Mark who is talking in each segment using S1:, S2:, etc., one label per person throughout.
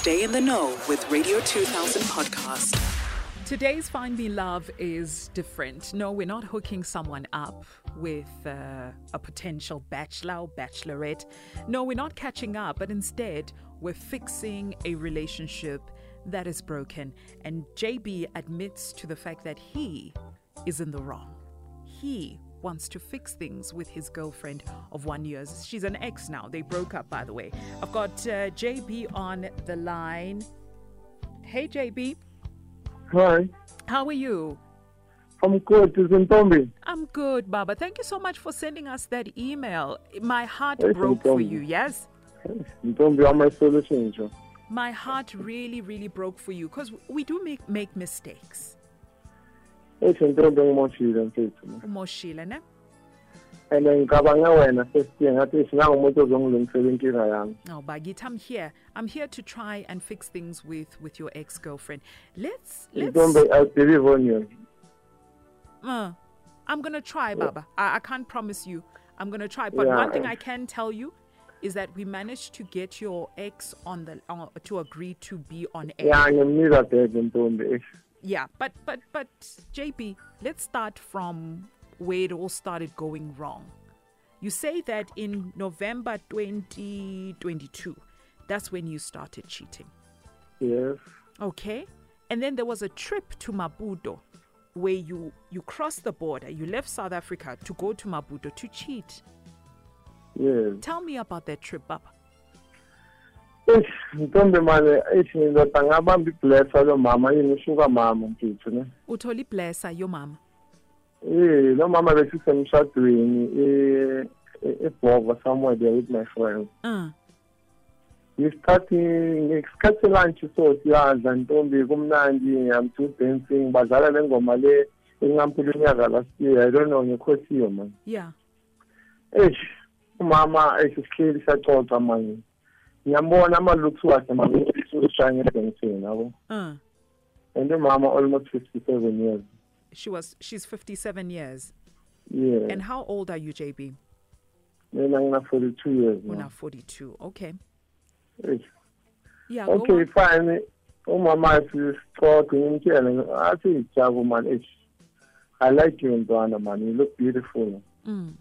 S1: Stay in the know with Radio 2000 podcast.
S2: Today's Find Me Love is different. No, we're not hooking someone up with uh, a potential bachelor or bachelorette. No, we're not catching up, but instead, we're fixing a relationship that is broken. And JB admits to the fact that he is in the wrong. He wants to fix things with his girlfriend of one year. She's an ex now. They broke up, by the way. I've got uh, JB on the line. Hey, JB.
S3: Hi,
S2: How are you?
S3: I'm good. Is Ntombi?
S2: I'm good, Baba. Thank you so much for sending us that email. My heart broke for you, yes?
S3: Ntombi, I'm my solution.
S2: My heart really, really broke for you because we do make, make mistakes.
S3: Mfethu.
S2: Umoshile, ne?
S3: And wena year ngathi singangumuntu ozongilungisela inkinga yami.
S2: Oh, Bagit, I'm here. I'm here to try and fix things with, with your ex-girlfriend. Let's, let's...
S3: Ntombi, I believe on you.
S2: Uh, I'm gonna try, Baba. I, I can't promise you. I'm gonna try, but
S3: Yeah,
S2: one thing
S3: I-
S2: can tell you is that we managed to get your ex on the uh, to agree to be on air.
S3: Yeah, ngimnika bed Ntombi.
S2: Yeah, but but but JP, let's start from where it all started going wrong. You say that in November 2022, that's when you started cheating.
S3: Yes.
S2: Okay? And then there was a trip to Maputo where you you crossed the border. You left South Africa to go to Maputo to cheat.
S3: Yes.
S2: Tell me about that trip, Baba.
S3: Eish Ntombi manje eish ngizoda ngabamba iblessa lo mama yini ushuka mama mfethu ne.
S2: Utoli blessa your mama.
S3: Eh, lo mama besisemshadweni eh eBhova somewhere there with my friends.
S2: Uh,
S3: ngesikhathi ngesikhathi lunch so siyadla ntombi kumnandi ngiyamthu dancing badlala le ngoma le enqampula unyaka last year i don't know ngekhosiyo man
S2: yeah.
S3: eish umama eish sihleli siyaxoxa manje ngiyambona ama-looks wakhe manje usishaya ngedancing yabo.
S2: Uh,
S3: and umama almost fifty seven years.
S2: She was she's 57 years.
S3: yeah.
S2: And how old are you, JB?
S3: mina ngina forty two years
S2: Una
S3: now
S2: 42. Okay.
S3: eish.
S2: Yeah,
S3: okay fine. Umama sixoxe ngimtshele athi jabu man eish. I like you ntwana man. You look beautiful.
S2: Mm.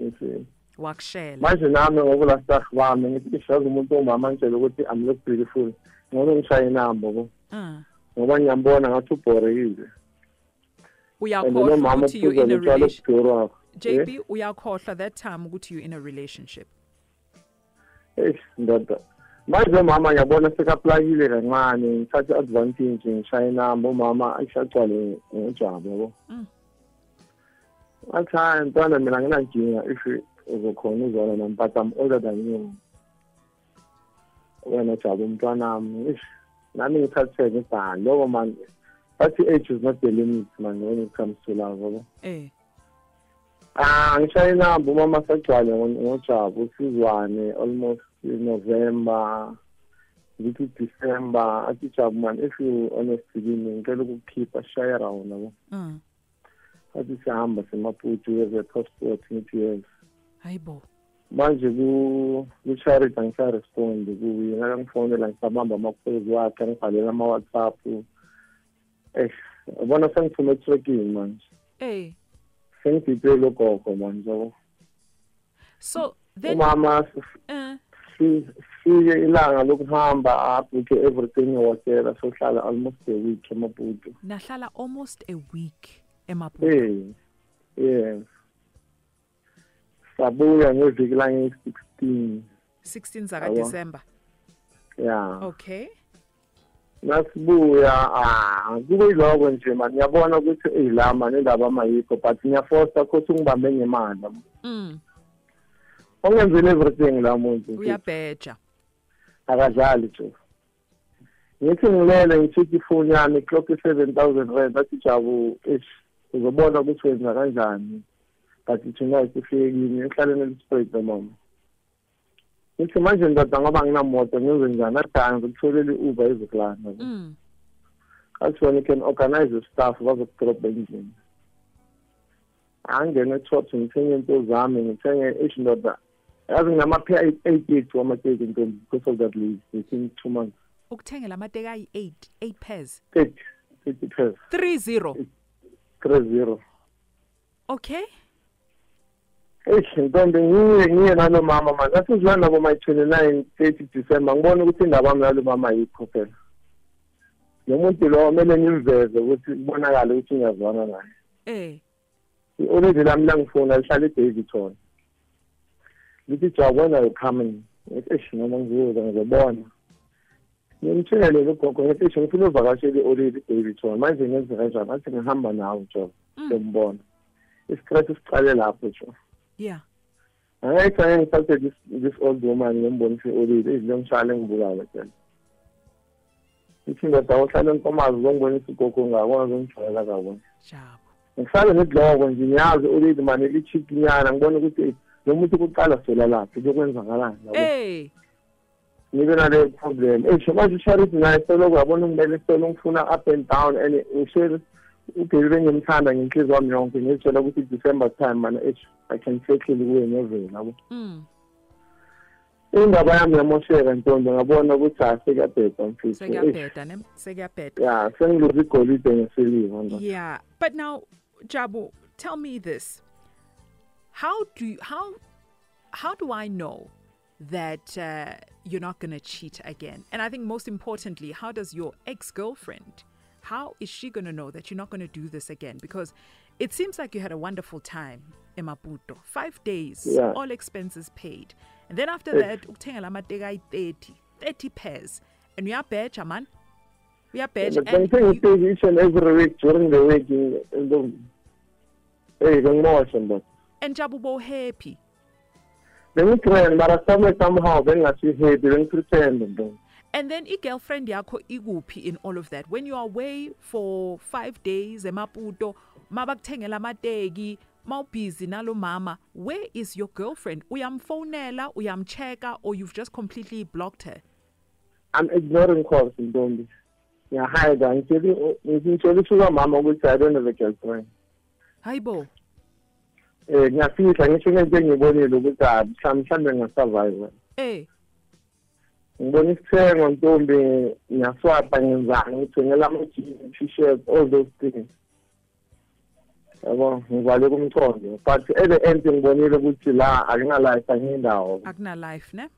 S3: Ngithi,
S2: Wakshela.
S3: manje nami ngokulaa staff bami ngithi ishazi umuntu ongumama ngitshele ukuthi i'm look beautiful ngoba ngishaye inamba bo
S2: Uh.
S3: ngoba ngiyambona ngathi ubhorekile and lo
S2: Uyakhohlwa
S3: mama
S2: ukuthi you
S3: uphuza
S2: in a
S3: lotshwala
S2: relation.
S3: obuduru wakho
S2: JB, uyakhohlwa that time ukuthi you in a relationship.
S3: eish ndoda manje umama ngiyabona sekaplakile kancane ngithathe advantage ngishaye inamba umama ayishagcwale ngojabo yabo
S2: Mm.
S3: athi hayi ntwana mina nginankinga if uzokhona uzona nami but i'm older than you wena jabu umntwanami ish nami ngithatheke ibhani loko man bathi age is not the limit man when it comes to love yabo?
S2: Eh.
S3: ah ngishaye inamba umama sagcwale ngo- ngojabu sizwane almost november ngithi december. Athi jabu man if you honest kimi ngicela ukukukhipha sishaye around yabo?
S2: Uh.
S3: athi siyahamba semaputi weze passport ngithi yes.
S2: Hayibo.
S3: manje ku ku-charity angisarespondi kuye ngakangifonela ngisabamba amaphuzu wakhe angibhalela ama-whatsapp. Eish ubona sengiphume etrekking manje.
S2: Eh.
S3: sengididele ugogo manje yabo.
S2: So then
S3: umama
S2: uh,
S3: sifike ilanga lokuhamba abhukhe everything ehotela sohlala almost a week emaputo.
S2: Nahlala almost a week emaputo.
S3: eh yes. Sabuya ngeviki lange-sixteen
S2: 16 zaka. December.
S3: ya
S2: Okay.
S3: nasibuya ah kube yiloko nje mani ngiyabona ukuthi eyi la mani indaba amayikho but ngiyafosta khosi ungibambe ngemali
S2: Mm.
S3: ongenzeni everything la muntu
S2: Uyabheja.
S3: akadlali nje ngithi ngilele ngithithe ifoni yami i-seven thousand rand athi jabu uzobona ukuthi wenza kanjani bakithi nokho ufike kimi ehlaleni elisprate mama ngithi manje ndoda ngoba nginamoto ngiyozenjani adanga ngikutholele i-uber izokulanda kasibona you can organize staff bazokudrobha endlini angena ethopsi ngithenge into zami ngithenge eish ndoda yazi nginamaphea ayi-eight yethu wamateki ntombi because of that leave within two months.
S2: Ukuthengela amateki ayi-eight eight pairs.
S3: Thirty thirty pairs.
S2: Three
S3: zero.
S2: Three
S3: zero. Okay. Ntombi ngiye nalo mama manje. Asizwana nabo 29 30 December ngibona ukuthi indaba yami nalo mama ayikho phela. Lo muntu lo kumele ngimveze ukuthi kubonakale ukuthi ngiyazwana naye.
S2: Eh.
S3: I-already lami langifuna lihlala eDavidton lithi jawubona you coming? Ngithi eish noma ngizoza ngizobona. Ngimtshele lo gogo ngithi eish ngifuna uvakashele i-already eDavidton manje ngenze kanjani? Athi ngihamba nawe job
S2: Mm.
S3: ngiyambona isikhathi siqale lapho jo
S2: Yeah.
S3: And I try and help this this old woman ngembonise old age ngimshale ngibuka manje. Ithinda sawo hlale nkomazi ngibonise ugogo ngakwazi ngijwayela kabona.
S2: Jabo.
S3: Ngisale nedloko nje ngiyazi old age manje ichikinyana ngibona ukuthi lo muntu kuqala sola laphi lokwenzakalani yabo.
S2: Eh.
S3: Nibe nale problem. Eh manje sharithi naye solo kwabona ngibele solo ngifuna up and down and ushare ugeli bengimthanda ngenhliziyo wami yonke ngizitshela ukuthi December time mana eh I can settle kuye ngevela yabo.
S2: Mm
S3: indaba yami yamosheka ntombi ngabona ukuthi mfisi
S2: sekuyabheda ne sekuyabheda.
S3: Ya sengiluze igolide ngesiliva
S2: Yeah, but now, Jabu, tell me this: How do you, how how do I know that uh, you're not going to cheat again? And I think most importantly, how does your ex-girlfriend? How is she going to know that you're not going to do this again? Because it seems like you had a wonderful time in Maputo, five days,
S3: Yeah.
S2: all expenses paid, and then after that, uthengela amateki ayi 30, 30 pairs, and we are better, man. We are better,
S3: But
S2: and you-
S3: each and every week during the week ntombi hey bengimoshe ndoda
S2: and Jabu bo happy.
S3: bengitrend mara somewhere somehow bengingasi happy bengipretend ntombi
S2: And then i-girlfriend yakho ikuphi in all of that. When you are away for five days, emaputo, mabakuthengela amateki, mawubhizi nalo mama, where is your girlfriend? Uyamfonela, uyamcheka, or you've just completely blocked her?
S3: I'm ignoring calls ntombi ngiyahide ngitshela usuka mama ukuthi I don't have a girlfriend
S2: Hayibo.
S3: eh ngiyafihla ngisho ngento engiyibonile ukuthi ah mhlawumbe ngingasurvive
S2: Eh,
S3: ngibona isithengo ntombi ngiyaswapa ngenzani ngithengela ama-jeans t-shirt all those things yabo ngivale kumcondo but at the end ngibonile ukuthi la akingalife angiyindawo
S2: akuna life, ne?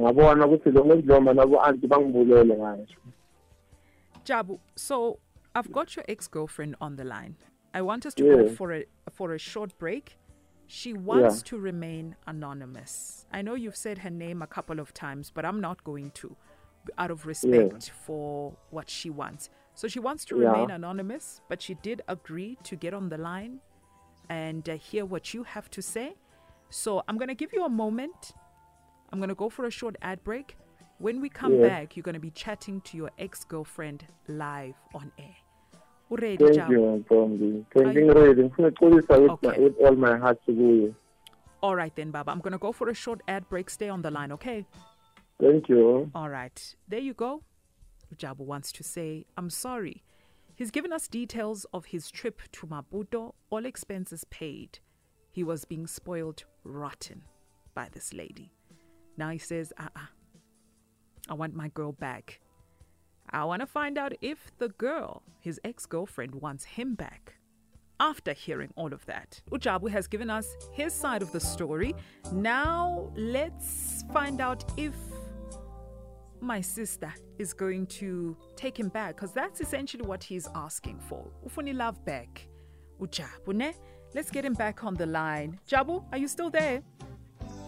S3: ngabona ukuthi lo muntu loma nabo anti bangibulele ngayo
S2: Jabu, so I've got your ex-girlfriend on the line. I want us to go
S3: Yeah.
S2: for a for a short break. She wants
S3: Yeah.
S2: to remain anonymous. I know you've said her name a couple of times, but I'm not going to out of respect for what she wants. So she wants to
S3: Yeah.
S2: remain anonymous, but she did agree to get on the line and uh, hear what you have to say. So I'm going to give you a moment. I'm going to go for a short ad break. When we come
S3: Yeah.
S2: back, you're going to be chatting to your ex-girlfriend live on air.
S3: Thank
S2: Jabu?
S3: you thank you
S2: you-
S3: ngiredi ngifuna uxolisa with, my-
S2: Okay.
S3: with all my heart kuye
S2: All right then, Baba. I'm going to go for a short ad break. Stay on the line, okay?
S3: thank you
S2: All right. There you go. Jabu wants to say, I'm sorry. He's given us details of his trip to Maputo, all expenses paid. He was being spoiled rotten by this lady. Now he says, uh uh I want my girl back. I want to find out if the girl, his ex girlfriend, wants him back. After hearing all of that, Ujabu has given us his side of the story. Now let's find out if my sister is going to take him back because that's essentially what he's asking for. Ufuni love back. Ujabu, ne? Let's get him back on the line. Jabu, are you still there?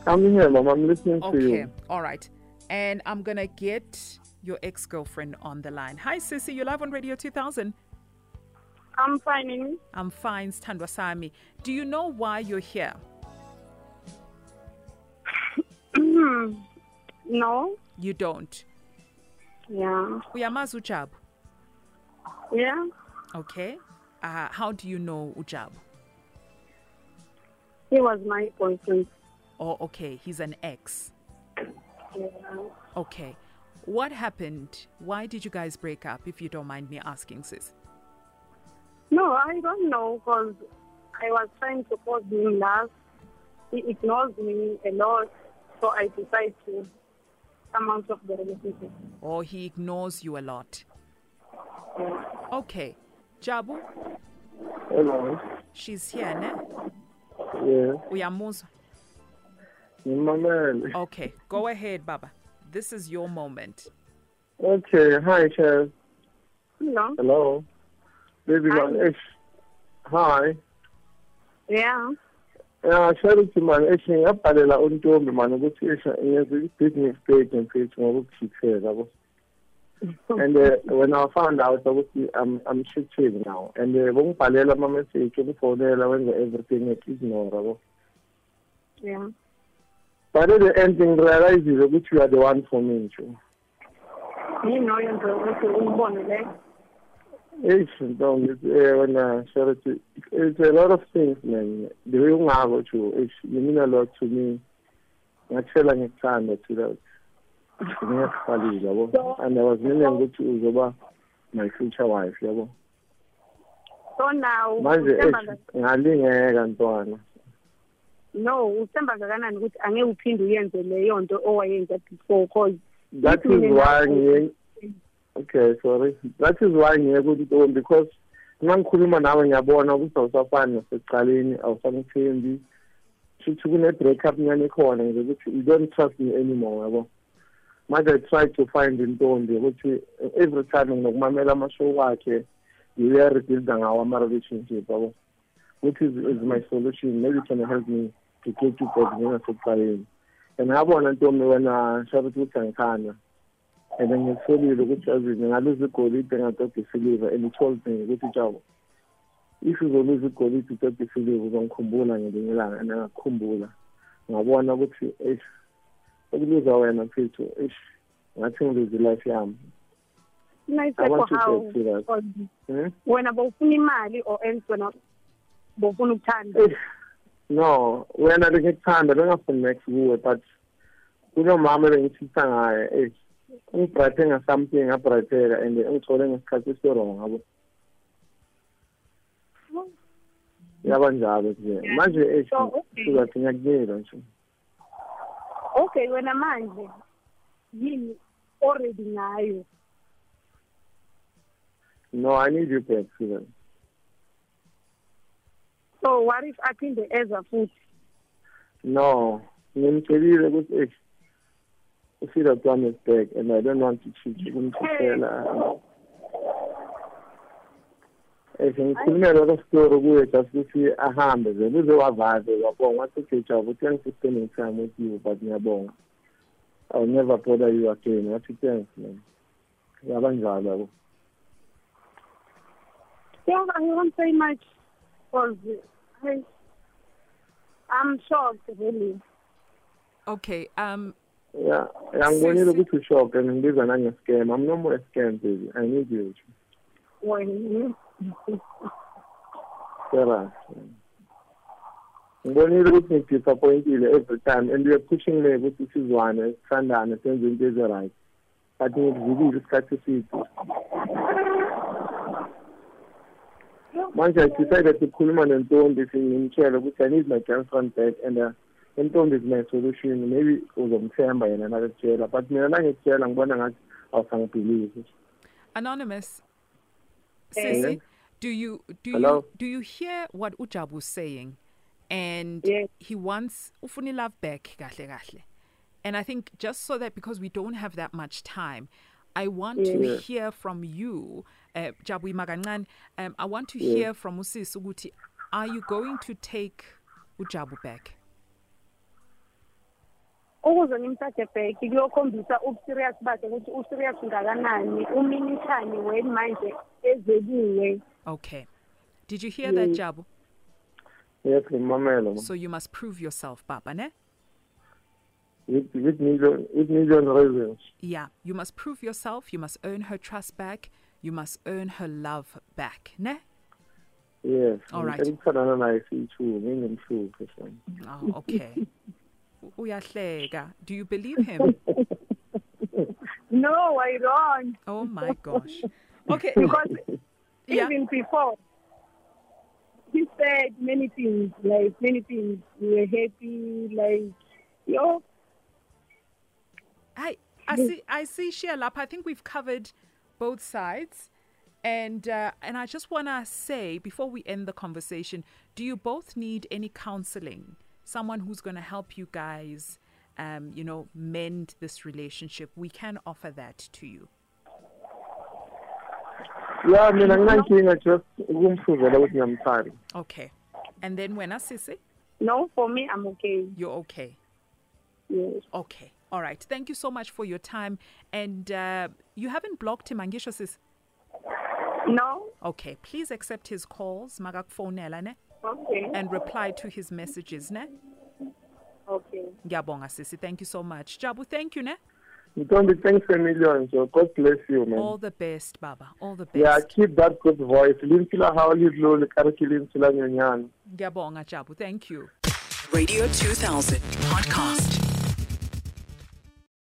S3: i'm here mom i'm listening to you.
S2: Okay, all right. And I'm gonna get your ex girlfriend on the line. Hi, Sissy, you're live on Radio 2000.
S4: I'm fine.
S2: I'm fine, Standwa Sami. Do you know why you're here?
S4: no.
S2: You don't.
S4: Yeah.
S2: Uyamazi Ujabu.
S4: Yeah.
S2: Okay. Uh, how do you know Ujabu?
S4: He was my boyfriend.
S2: Oh, okay. He's an ex.
S4: Yeah.
S2: Okay. What happened? Why did you guys break up, if you don't mind me asking, sis?
S4: No, I don't know because I was trying to cause him last. He ignores me a lot, so I decided to come out of the relationship.
S2: or he ignores you a lot.
S4: Yeah.
S2: Okay. Jabu,
S3: Hello.
S2: she's here, ne?
S3: Yes.
S2: Uyamuzwa?
S3: Ngimamele.
S2: Okay, go ahead, Baba. This is your moment.
S3: Okay. Hi, Chef.
S4: No.
S3: Hello. Baby
S4: Hi.
S3: man. Ish. Hi.
S4: Yeah.
S3: Yeah, Charity man, ish ngiyabhalela untombi man ukuthi ish ngenza i-business statement mfethu ngokukukhithela yabo. And uh, when I found out ukuthi I'm I'm cheating now and uh, bongibhalela ama message ukufonela wenza everything ignore yabo.
S4: Yeah.
S3: But at the end ngirealizile ukuthi you are the one for me nje.
S4: Ngino yenze ukuthi umbone le.
S3: Eish, Ntombi, eh, wena Charity, it's a lot of things man. The way ungako nje, ish, you mean a lot to me. Ngakutshela ngikuthanda to that. Ngiyakhalile yabo. And I was meaning ukuthi uzoba my future wife yabo.
S4: So now
S3: Manje eish, ngalingeka ntwana.
S4: No uthemba kangakanani ukuthi angeke uphinde uyenze leyo nto owayenza before cause
S3: That
S4: Ithi
S3: is
S4: mina
S3: why
S4: nakho-
S3: ngiye Okay, sorry. That is why ngiye kuNtombi because uma ngikhuluma nawe ngiyabona ukuthi awusafani nasekuqaleni, awusangithembi. Shuthi kune breakup nyane khona nje ukuthi you don't trust me anymore yabo. Manje I try to find intombi ukuthi every time nginokumamela amashow wakhe uya rebuild ngawo ama relationship yabo. Which is, is my solution. Maybe it can help me back njengasekuqaleni. And ngabona ntombi wena shabuthi ukuthi angikhanda. and then ngitholile ukuthi azini ngaluza igolide ngatoda isiliva and told me ukuthi jabo if uzoluza igolide utoda isiliva uzongikhumbula ngelinye ilanga and angakukhumbula ngabona ukuthi eish ukuluza wena mfethu eish ngathi ngiluze life yami Hmm?
S4: wena bowufuna imali or else wena bowufuna ukuthanda
S3: no wena bengikuthanda bengafuni next kuwe but kunomama bengithitha ngaye eish ungibrayithe nga-something ngabrayitheka and ngithole ngesikhathi esirong yabo? Yaba njalo nje. Manje
S4: okay.
S3: sukathi ngiyakuyela nje.
S4: Okay wena manje yini already ngayo?
S3: No i need you back sukathi
S4: so what if aphinde eza futhi?
S3: No ngimcelile ukuthi eish ufeel one is back and i don't want to cheat ukumthethela Eh ngikhulume lo story kuye just ukuthi ahambe vele uze wavaze wabonga. Wathi thanks for spending time with you but ngiyabonga. I'll never bother you again. Wathi thanks man. Yaba njalo yabo.
S4: Yeah i won't say much cause I, i'm shocked really
S2: Okay, um,
S3: yeah yangibonile
S2: Sisi.
S3: ukuthi ushock and ngibiza nange-scam I'm no more a scam baby I need you
S4: when you.
S3: Sarah. ngibonile ukuthi ngidisappointile every time and you're pushing me ukuthi sizwane sithandane senze into ezi-right but ngikuzibile isikhathi eside manje i decided ukukhuluma nentombi ngimtshele ukuthi i need my girlfriend back and uh, intombi is my solution maybe uzomthemba yena nakakutshela but mina nangikutshela ngibona ngathi awusangibhilive
S2: anonymous.
S4: Hey.
S2: Sissy, do you do
S3: Hello?
S2: you do you hear what Ujabu's saying? And he wants ufuni love back kahle kahle. And I think just so that because we don't have that much time, I want to hear from you, uh, Jabu Maganan. Um, I want to
S3: Yes.
S2: hear from Usis Uguti. Are you going to take Ujabu back?
S4: ukuze ngimthathe back kuyokhombisa ubuserious bakhe ukuthi userious ngakanani uminithani when manje ezeliwe
S2: Okay. Did you hear that, Jabu?
S3: yes ngimamela ma.
S2: So you must prove yourself, Papa, ne?
S3: With, with million with million reasons
S2: Yeah, you must prove yourself. You must earn her trust back. You must earn her love back, ne?
S3: yes
S2: All right.
S3: ngithandana naye siyi-two ngingimhluphe son
S2: Oh, okay. U- Uyahleka. Do you believe him?
S4: no i don't
S2: Oh my gosh. Okay.
S4: because
S2: Yeah.
S4: even before he said many things like many things we were happy like you
S2: Hi. I I see. I see. Share up. I think we've covered both sides, and uh, and I just want to say before we end the conversation, do you both need any counseling? Someone who's going to help you guys, um, you know, mend this relationship. We can offer that to you.
S3: ya mina nginankinga just ukumfuzela ukuthi ngiyamthanda
S2: Okay, and then when Sisi,
S4: No, for me, I'm okay.
S2: you're okay.
S4: Yes.
S2: Okay. All right. Thank you so much for your time. And uh, you haven't blocked him, Angisho sis.
S4: No?
S2: Okay. Please accept his calls, magakfonela ne,
S4: Okay.
S2: and reply to his messages ne.
S4: Okay.
S2: Ngiyabonga sisi. Thank you so much. Jabu, thank you ne.
S3: Ntombi thanks a million so God bless you man
S2: All the best, Baba. All the best.
S3: yeah keep that good voice lentswe la gago le dlo le kare ke lentswe
S2: Ngiyabonga Jabu. Thank you.
S1: Radio 2000 podcast.